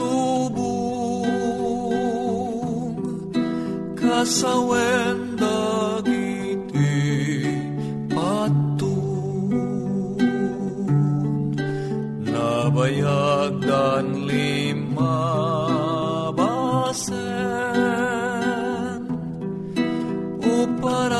lubong kasawen dagiti patun nabayag dan lima basen upara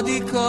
adi ka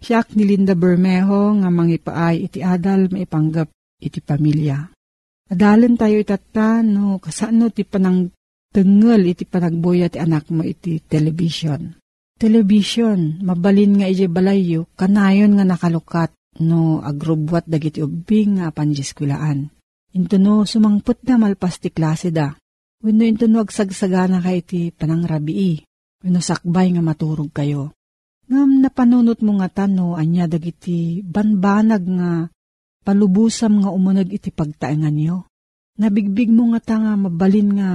siyak ni Linda Bermejo nga mangipaay iti adal maipanggep iti pamilya. Adalan tayo itata no kasano ti panang tengel iti panagboya ti anak mo iti television. Television, mabalin nga iti balayo, kanayon nga nakalukat no agrobwat dagiti ubing nga panjiskwilaan. Into no sumangput na malpas ti klase da. Wenno into no agsagsagana kay ti panangrabii. Wenno sakbay nga maturog kayo. Ngam napanunot mo nga tano anya dagiti banbanag nga palubusam nga umunag iti pagtaengan niyo. Nabigbig mo nga ta nga mabalin nga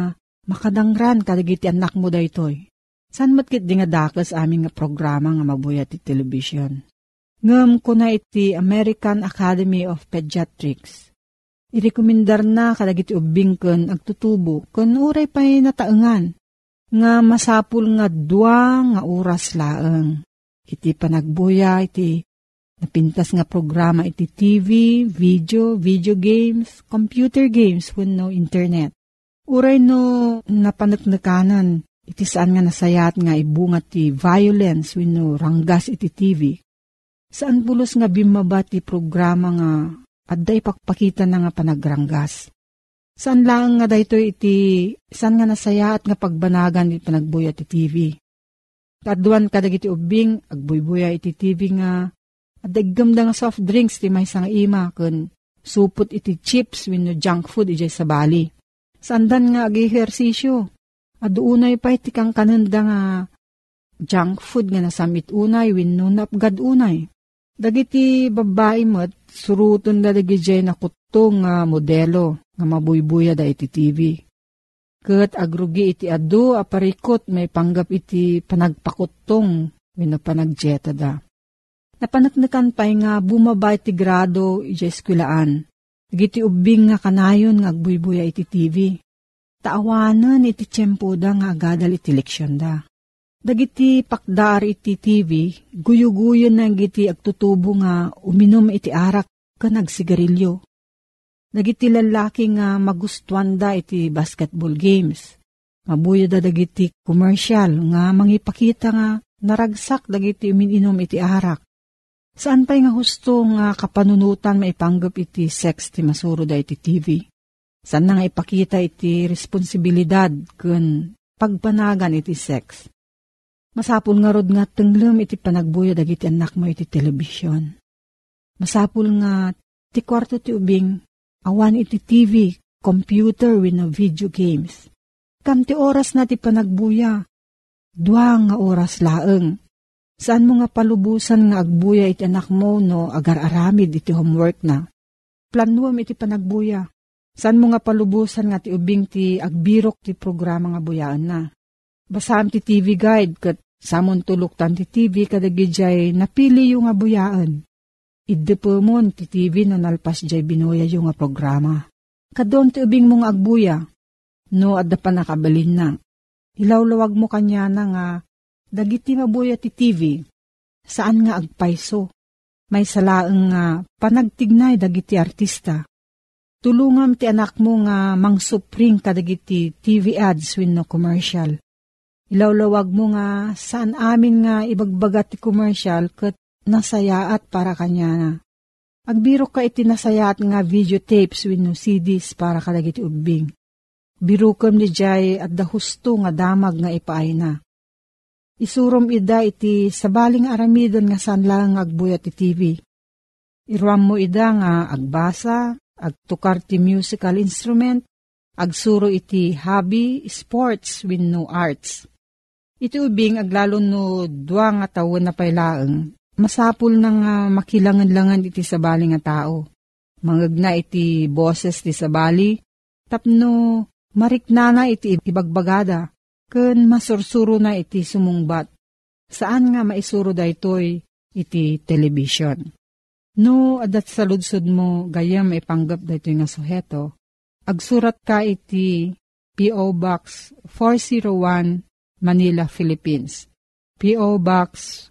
makadangran kadagiti anak mo daytoy. San matkit di nga dakas amin nga programa nga mabuya ti television. Ngam ko na iti American Academy of Pediatrics Irekomendar na kadagiti ubing ken agtutubo ken uray pay nataengan nga masapul nga dua nga oras laeng. Iti panagbuya iti napintas nga programa iti TV, video, video games, computer games wenno internet. Uray no napaneknekanan iti saan nga nasayat nga ibungat ti violence wenno ranggas iti TV. Saan pulos nga bimaba ti programa nga at day pakpakita na nga panagranggas. Saan lang nga dayto iti, saan nga nasaya at nga pagbanagan iti panagbuya iti TV. Kaduan kadag iti ubing, agbuybuya iti TV nga, at daggam nga soft drinks ti may sang ima, kun supot iti chips wino junk food iti sa bali. Sandan nga ag-ehersisyo, at unay pa iti kang kananda nga junk food nga nasamit unay, wino napgad unay. Dagiti babae mo't suruton da dagiti na kutong nga modelo nga mabuybuya da iti TV. Kat agrugi iti adu aparikot may panggap iti panagpakutong wino panagjeta da. Napanaknakan pa'y nga bumaba iti grado iti eskwilaan. Giti ubing nga kanayon nga agbuybuya iti TV. Taawanan iti tiyempo da nga agadal iti leksyon da. Dagiti pakdar iti TV, guyo-guyo na giti agtutubo nga uminom iti arak ka nagsigarilyo. Dagiti lalaki nga magustuhan da iti basketball games. Mabuya da dagiti commercial nga mangipakita nga naragsak dagiti umininom iti arak. Saan pa'y nga husto nga kapanunutan maipanggap iti sex ti masuro da iti TV? Saan na nga ipakita iti responsibilidad kun pagpanagan iti sex? Masapul nga rod nga tenglem iti panagbuyo dagiti anak mo iti telebisyon. Masapul nga ti kwarto ti ubing awan iti TV, computer no video games. Kam ti oras na ti panagbuya, dua nga oras laeng. Saan mo nga palubusan nga agbuya iti anak mo no agar-aramid iti homework na? Planuam iti panagbuya. Saan mo nga palubusan nga ti ubing ti agbirok ti programa nga buyaan na? Basam ti TV guide kat samon tulok tan ti TV kadagijay napili yung nga buyaan. Idepomon ti TV na nalpas jay binuya yung nga programa. Kadon ti ubing mong agbuya, no adda pa nakabalin na. Ilawlawag mo kanya na nga, dagiti mabuya ti TV, saan nga agpaiso. May salaang nga panagtignay dagiti artista. Tulungam ti anak mo nga mangsupring kadagiti TV ads win no commercial Ilawlawag mo nga saan amin nga ibagbagat ti commercial kat nasayaat para kanya na. Agbiro ka iti nasayaat nga videotapes with no CDs para kadagiti ubing. Birukam ni Jay at dahusto nga damag nga ipaay na. Isurom ida iti sabaling aramidon nga saan lang agbuyat ti TV. Iruam mo ida nga agbasa, agtukar ti musical instrument, agsuro iti hobby, sports with no arts Iti ubing aglalo no dua nga tawo na pailaeng, masapul na nga makilangan-langan iti sabali nga tao. Mangagna iti boses ti sabali, tapno mariknana iti ibagbagada, ken masursuro na iti sumungbat. Saan nga maisuro da itoy iti television. No, adat sa ludsod mo, gayam ipanggap da ito nga suheto, Agsurat ka iti P.O. Box 401 Manila, Philippines. P.O. Box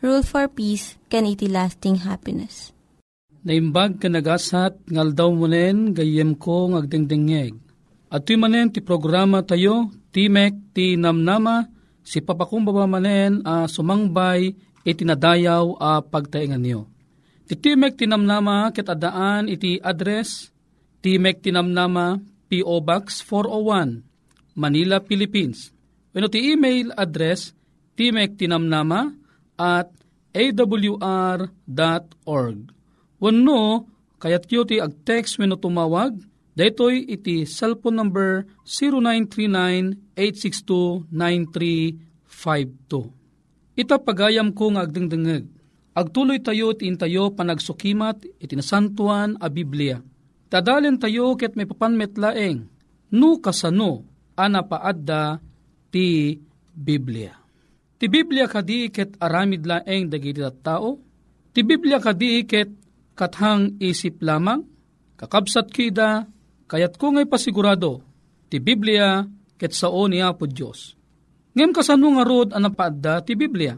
Rule for Peace, can iti lasting happiness. Naimbag ka nagasat ngaldaw mo nen gayem ko ngagdengdengeg. At tuy manen ti programa tayo, Timek ti Namnama, si papakumbaba manen a sumangbay iti nadayaw a pagtaingan niyo. Ti Timek ti Namnama ket adaan iti address Timek Tinamnama, P.O. Box 401, Manila, Philippines. When ti email address, timektinamnama at awr.org. Wano, kayat kyo ti ag-text when tumawag, daytoy iti cellphone number 0939-862-9352. Ita pagayam ko nga agdengdengeg. Agtuloy tayo ti intayo panagsukimat iti nasantuan a Biblia Tadalin tayo ket may papanmetlaeng, no kasano, ana paadda ti Biblia. Ti Biblia kadi ket aramid laeng dagiti tao, ti Biblia kadi ket kathang isip lamang, kakabsat kida, kayat ko ngay pasigurado, ti Biblia ket sao niya po Diyos. Ngem kasano nga rod ang napaadda ti Biblia.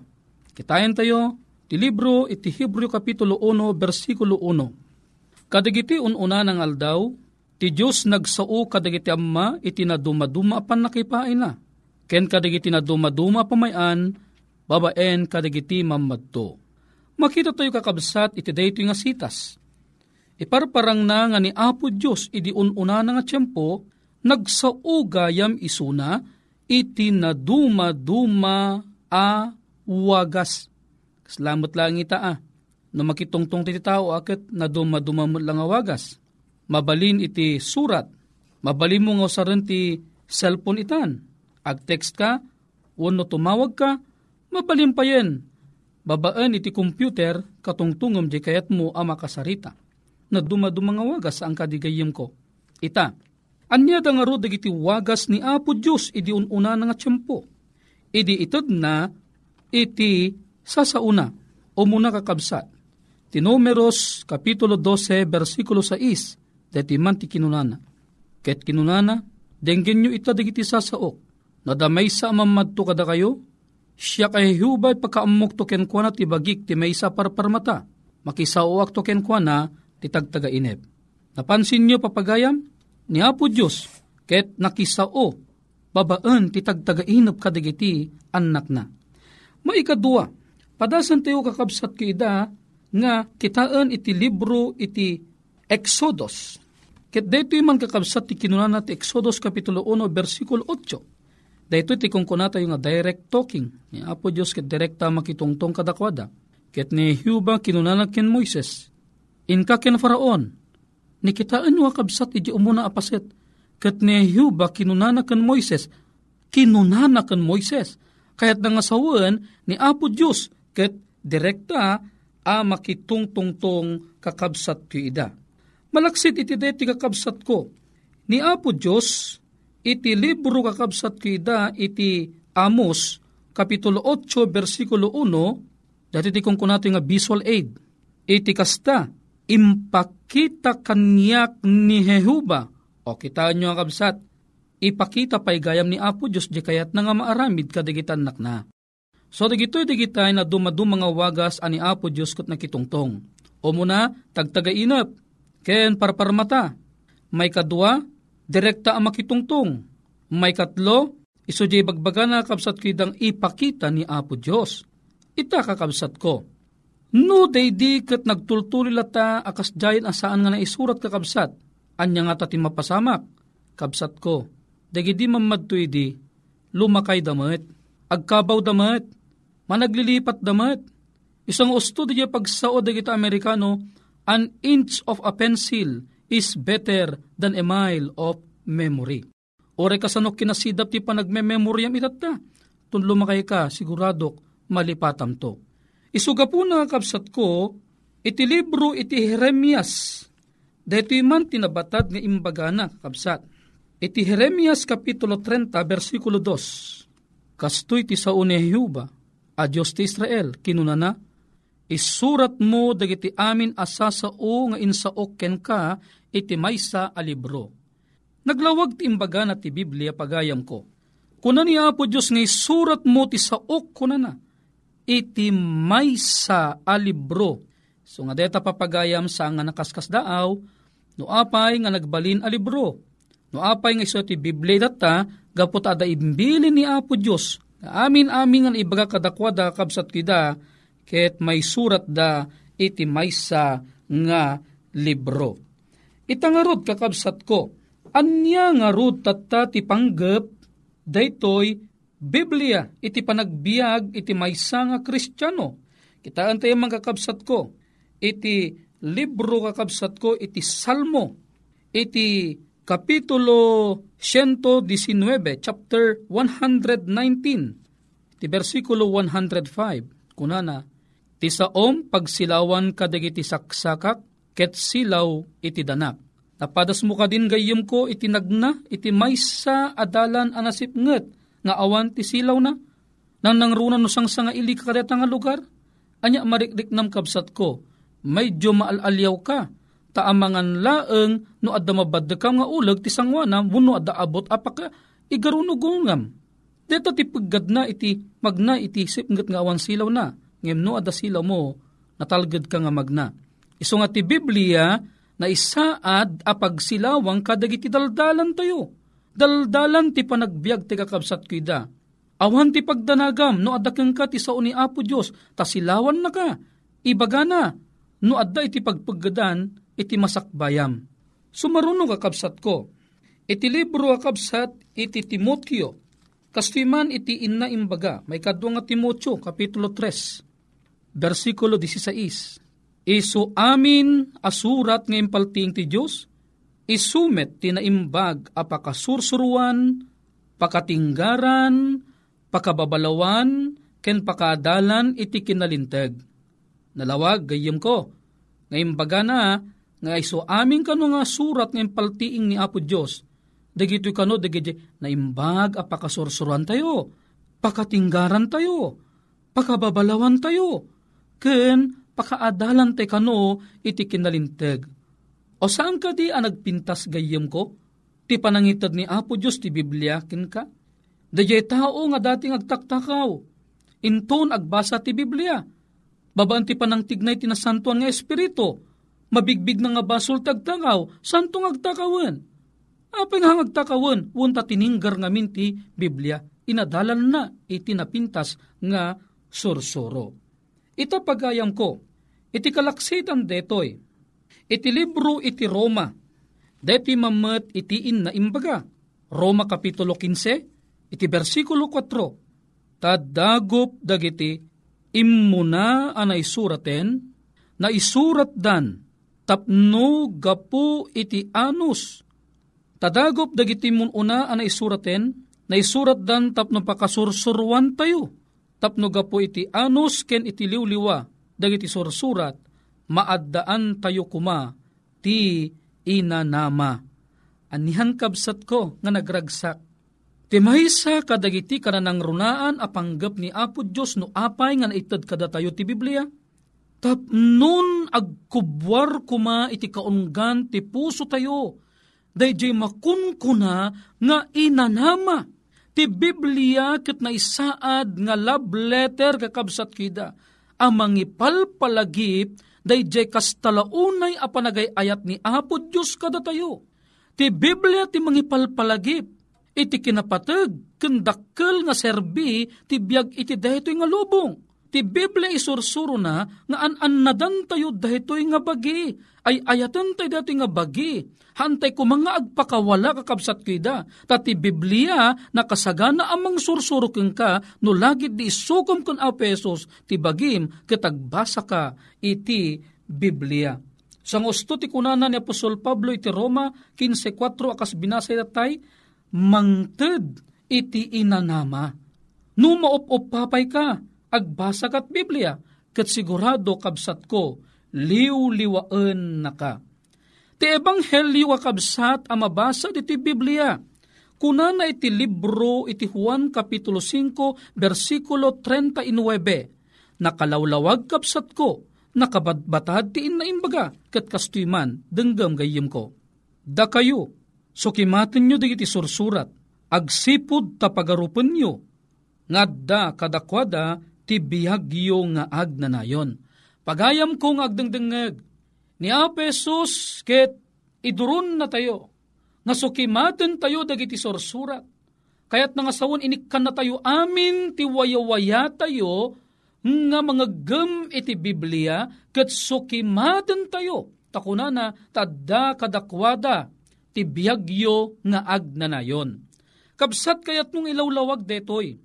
Kitayan tayo, ti libro iti Hebreo Kapitulo 1, versikulo 1 Kadagiti ununa ng aldaw, ti Diyos nagsao kadagiti amma iti na dumaduma pan nakipain na. Ken kadagiti na dumaduma pamayan, babaen kadagiti mamadto. Makita tayo kakabsat iti dayto nga sitas. Iparparang na nga ni Apo Diyos idi ununa nga tiyempo, nagsao gayam isuna, iti na duma-duma a wagas. Salamat lang ita ah no makitungtong ti tao akit na dumadumamot lang awagas. Mabalin iti surat, mabalin mo nga usaran ti cellphone itan. Ag-text ka, wano tumawag ka, mabalin pa yen. Babaan iti computer, katungtungom di kayat mo ama kasarita. Na dumadumang awagas ang kadigayim ko. Ita, anya da nga rodag iti wagas ni Apo Diyos idi ununa nga tiyempo. Idi itod na iti sasauna o muna kakabsat Ti Numeros, Kapitulo 12, versikulo 6, deti man ti kinunana. Ket kinunana, denggen nyo ita digiti sasaok, nadamay sa amamadto kada kayo, siya kay hubay pagkaamok to kenkwana ti bagik ti may sa parparmata, makisauak to kenkwana ti tagtaga inep. Napansin nyo papagayam? Ni Apo Diyos, ket nakisao, babaan ti tagtaga inep kadigiti anak na. Maikadua, padasan tayo kakabsat ki ida, nga kitaan iti libro iti Exodus. Ket dito man kakabsat ti kinunana ti Exodus Kapitulo 1 versikulo 8. Dito ti kung kunata yung direct talking. Ni Apo Diyos ket direkta makitungtong kadakwada. Ket ni Huba kinunana ken Moises. Inka ken Faraon. Ni kitaan yung kabsat iti umuna apaset. Ket ni Huba kinunana ken Moises. Kinunana ken Moises. Kayat nangasawan ni Apo Diyos ket direkta a makitungtungtong kakabsat ko ida. Malaksit iti deti kakabsat ko. Ni Apo Diyos, iti libro kakabsat ko ida iti Amos, Kapitulo 8, versikulo 1, dati ti kung kunato nga visual aid. Iti kasta, impakita kanyak ni Jehuba. O kita nyo ang kabsat, ipakita pa'y gayam ni Apo Diyos di kayat na nga maaramid kadigitan nak na. So dagitoy digitay na dumadum mga wagas ani Apo Dios ket nakitungtong. O muna tagtagainap ken parparmata. May kadua direkta ang makitungtong. May katlo Iso di bagbaga na kabsat ko idang ipakita ni Apo Diyos. Ita kakabsat ko. No day di kat nagtultuli lata akas jayan asaan nga na isurat kakabsat. Anya nga tati mapasamak. Kabsat ko. Dagi di mamadto di lumakay damat. Agkabaw damat. Managlilipat damat. Isang usto di pagsao dagiti Amerikano, an inch of a pencil is better than a mile of memory. Ore kasano kinasidap ti panagme-memoryam itata. Tun lumakay ka, siguradok malipatam to. Isuga po na kapsat ko, iti libro iti Jeremias. Dito man tinabatad nga imbagana kapsat. Iti Jeremias Kapitulo 30, versikulo 2. Kastoy ti sa une Hiuba, a Diyos ti Israel, kinunana, isurat mo dagiti amin asasao nga insaok ken ka iti maysa a libro. Naglawag ti imbaga na ti Biblia pagayam ko. Kuna ni Apo Diyos nga isurat mo ti saok kuna na. Iti maysa a libro. So nga deta papagayam sa nga nakaskas daaw, no apay nga nagbalin a libro. No apay nga iso ti Biblia data, gapot ada imbili ni Apo Diyos. Amin amin nga ibaga kadakwada kabsat kida, ket may surat da iti maysa nga libro. Itangarod kakabsat ko, anya nga rod tatta ti panggep, daytoy Biblia iti panagbiag iti maysa nga kristyano. Kitaan tayo mga kakabsat ko, iti libro kakabsat ko, iti Salmo, iti Kapitulo 119, chapter 119, iti versikulo 105, kunana, Ti saom pagsilawan kadagiti saksakak, ket silaw iti danak. Napadas mo ka din gayem ko iti nagna, iti maysa adalan anasipnget, nga awan ti silaw na, nang nangrunan no sang nga ili kadeta nga lugar. Anya marikrik nam kabsat ko, medyo maalalyaw ka, taamangan laeng no adda mabadda ka nga ulag ti sangwana, muno adda abot apaka igarunugungam. Dito ti paggad na iti magna iti sipnget nga awan silaw na, ngem no adda silaw mo, natalgad ka nga magna. Iso nga ti Biblia na isaad apagsilawang kadagiti daldalan tayo. Daldalan ti panagbiag ti kakabsat kida. Awan ti pagdanagam no adakeng ka ti sao ni Apo Diyos tasilawan na ka. Ibaga na no adda iti pagpagadan iti masakbayam. Sumaruno kakabsat ko. Iti libro kakabsat iti Timotyo. Kastiman iti inna imbaga. May kadwa nga Timotyo, Kapitulo 3, versikulo 16 Isu amin asurat ng impalting ti Diyos, isumet tinaimbag a pakasursruan, pakatinggaran, pakababalawan, ken pakadalan iti kinalinteg. Nalawag gayem ko, ngayon baga na, nga iso amin kano nga surat ng impaltiing ni Apo Diyos, dagito kano dagiti naimbag a pakasursuran tayo, pakatinggaran tayo, pakababalawan tayo, ken pakaadalan te kano iti kinalinteg. O saan ka di ang nagpintas gayem ko? Ti panangitad ni Apo Diyos ti Biblia kin ka? Dayay tao nga dating agtaktakaw. Inton agbasa ti Biblia. Babaan ti panang tignay ti nasantuan nga Espiritu. Mabigbig na nga basol tagtakaw. Santong agtakawan. Apay nga agtakawan. Wunta tininggar nga minti Biblia. Inadalan na iti napintas nga sursuro. Ita pagayam ko, iti kalaksitan detoy, iti libro iti Roma, deti mamet iti in na imbaga, Roma Kapitulo 15, iti versikulo 4, tadagop dagiti immuna anay suraten, na isurat dan, tapno gapu iti anus, tadagop dagiti mununa anay suraten, na isurat dan tapno pakasursurwan tayo, tapno gapo iti anus ken iti liwliwa dagiti sursurat maaddaan tayo kuma ti inanama. Anihan kabsat ko nga nagragsak. Ti maysa kadagiti kananang runaan a panggap ni Apo Diyos no apay nga naitad kada tayo ti Biblia. Tap nun agkubwar kuma iti kaunggan ti puso tayo. Dayjay makunkuna nga inanama ti Biblia ket na isaad nga love letter kakabsat kida amangipal palagip dayjay kastalaunay a panagay ayat ni Apo Dios kada tayo. Ti Biblia ti mangipal palagip iti kinapatag, kendakkel nga serbi, ti biyag iti dahitoy nga lubong. Ti Biblia isursuro na, nga an-an nadan tayo dahitoy nga bagi, ay ayatan tayo dahitoy nga bagi, hantay ko mga agpakawala kakabsat kida, tati Biblia nakasagana amang sursuro keng ka, no lagit di isukom kun a pesos, ti bagim, kitagbasa ka, iti Biblia. Sang gusto ti kunana ni Apostol Pablo iti Roma, 15.4 akas binasay datay, mangted iti inanama. No maop-op papay ka, agbasa kat Biblia, kat sigurado kabsat ko, liw-liwaan na ka. Ti ebanghelyo kabsat a mabasa iti Biblia, kuna na iti libro iti Juan Kapitulo 5, versikulo 39, nakalawlawag kapsat ko, nakabadbatad ti inna imbaga, kat kastuiman, denggam gayim ko. Da kayo, So kimaten nyo digiti sursurat, agsipod tapagarupan nyo, ngadda kadakwada ti biyagyo nga agnanayon. Pagayam kong agdengdengeg, ni Apesos ket idurun na tayo, nga sukimaten tayo dagiti sursurat, kayat nga sawon inikkan na tayo amin ti wayawaya tayo, nga mga gem iti Biblia, ket sukimaten tayo, takunana tadda kadakwada, ti biyagyo nga agnanayon. Kabsat kayat mong ilawlawag detoy,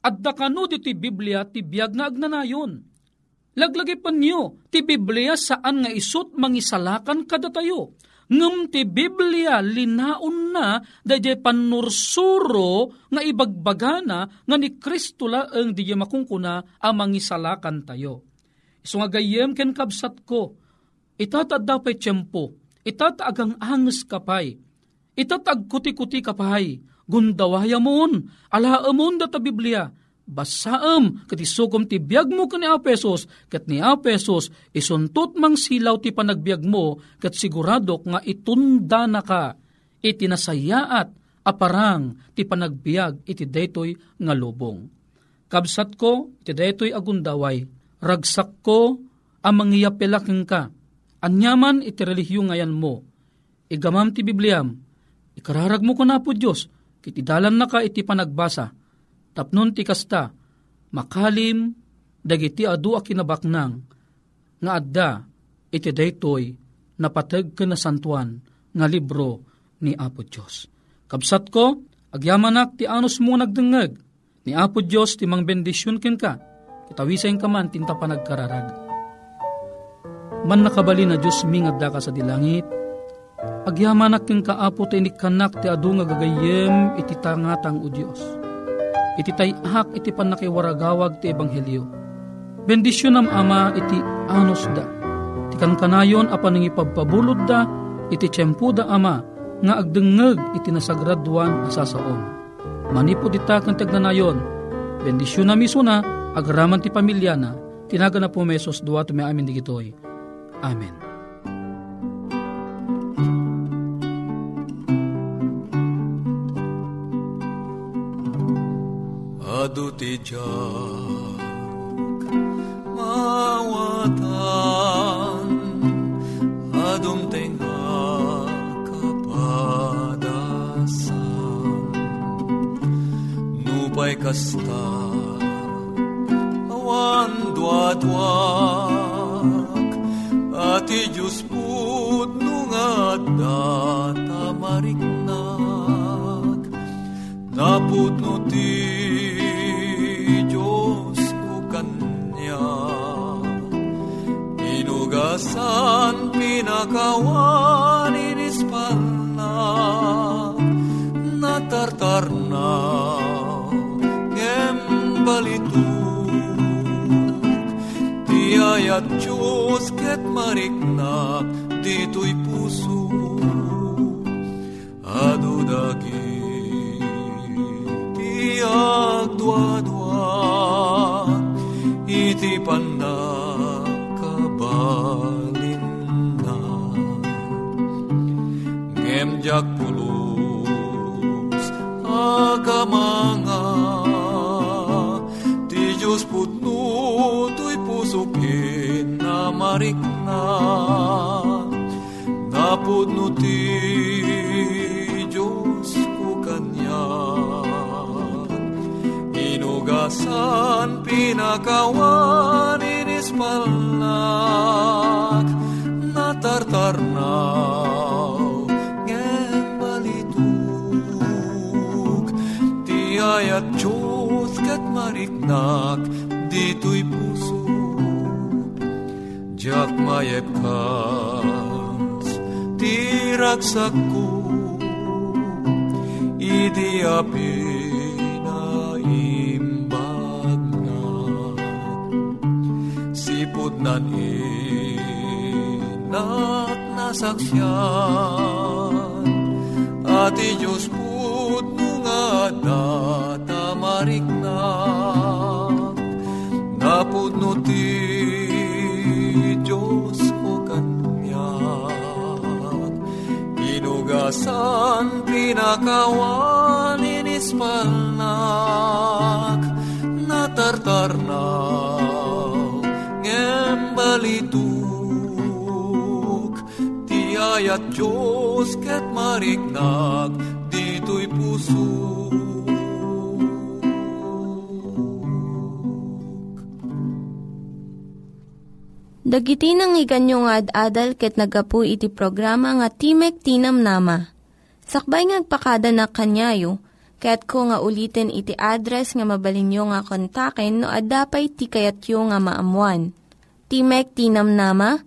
adda kano ti Biblia ti biyag nga agnanayon. Laglagi pa niyo, ti Biblia saan nga isut mangisalakan kada tayo. Ngem ti Biblia linaon na dayjay panursuro nga ibagbagana nga ni Kristo laeng di makungkuna a mangisalakan tayo. Iso nga gayem ken kabsat ko, itatad dapat tiyempo, Itat agang anges kapay. Itat ag kuti-kuti kapay. Gundawaya mon. Ala amon data Biblia. Basaam kat isukom ti biyag mo kani Apesos kat ni Apesos isuntot mang silaw ti panagbiag mo kat siguradok nga itunda na ka itinasayaat aparang ti panagbiag iti daytoy nga lubong. Kabsat ko iti daytoy agundaway ragsak ko ang mangyapelaking ka Anyaman iti relihiyo ngayan mo. Igamam ti Bibliam. Ikararag mo ko na po Diyos. Kiti dalan na ka iti panagbasa. Tapnon ti kasta. Makalim dagiti adu a kinabaknang. Nga adda iti daytoy napatag ka na santuan nga libro ni Apo Diyos. Kabsat ko, agyamanak ti anos mo nagdengeg, ni Apo Diyos ti mang bendisyon ken ka, kitawisay ka man tinta panagkararag man nakabali na Diyos mingad da ka sa dilangit. Agyamanak king kaapo ta inikanak ti adu nga gagayem iti tangatang o Diyos. Iti tayahak iti panakiwaragawag ti Ebanghelyo. Bendisyon am ama iti anos da. Ti kankanayon apan nga ipagpabulod da iti tiyempo da ama nga agdengeg iti nasagraduan asasaon. Manipod ita kang tagnanayon. Bendisyon na miso na agraman ti pamilya na tinaga na po mesos duwa may amin digitoy Amen. Adu ti mawatan adum tenga kapadasan nupay kasta awan dua-dua Ati Diyos put nungat data mariknak Naput no ti Inugasan pinakawan inispalna Natartar na ngem balitu. Tiyayat Diyos ket mariknak Pinakawan inispalnak Natartarnaw ngem balituk. Tiayat Diyos kat mariknak dito'y puso. Jak mayep kas tiragsak ko Idi api inat nasaksyan Ati Diyos put nga datamarik na Napudno ti Diyos ko kanyak Inugasan pinakawan Tiayat Diyos ket mariknag dito'y puso Dagiti nang iganyo nga ad-adal ket nagapu iti programa nga Timek Tinam Nama. Sakbay ngagpakada na kanyayo, ket ko nga ulitin iti address nga mabalinyo nga kontaken no ad-dapay tikayatyo nga maamuan. Timek Tinam Nama,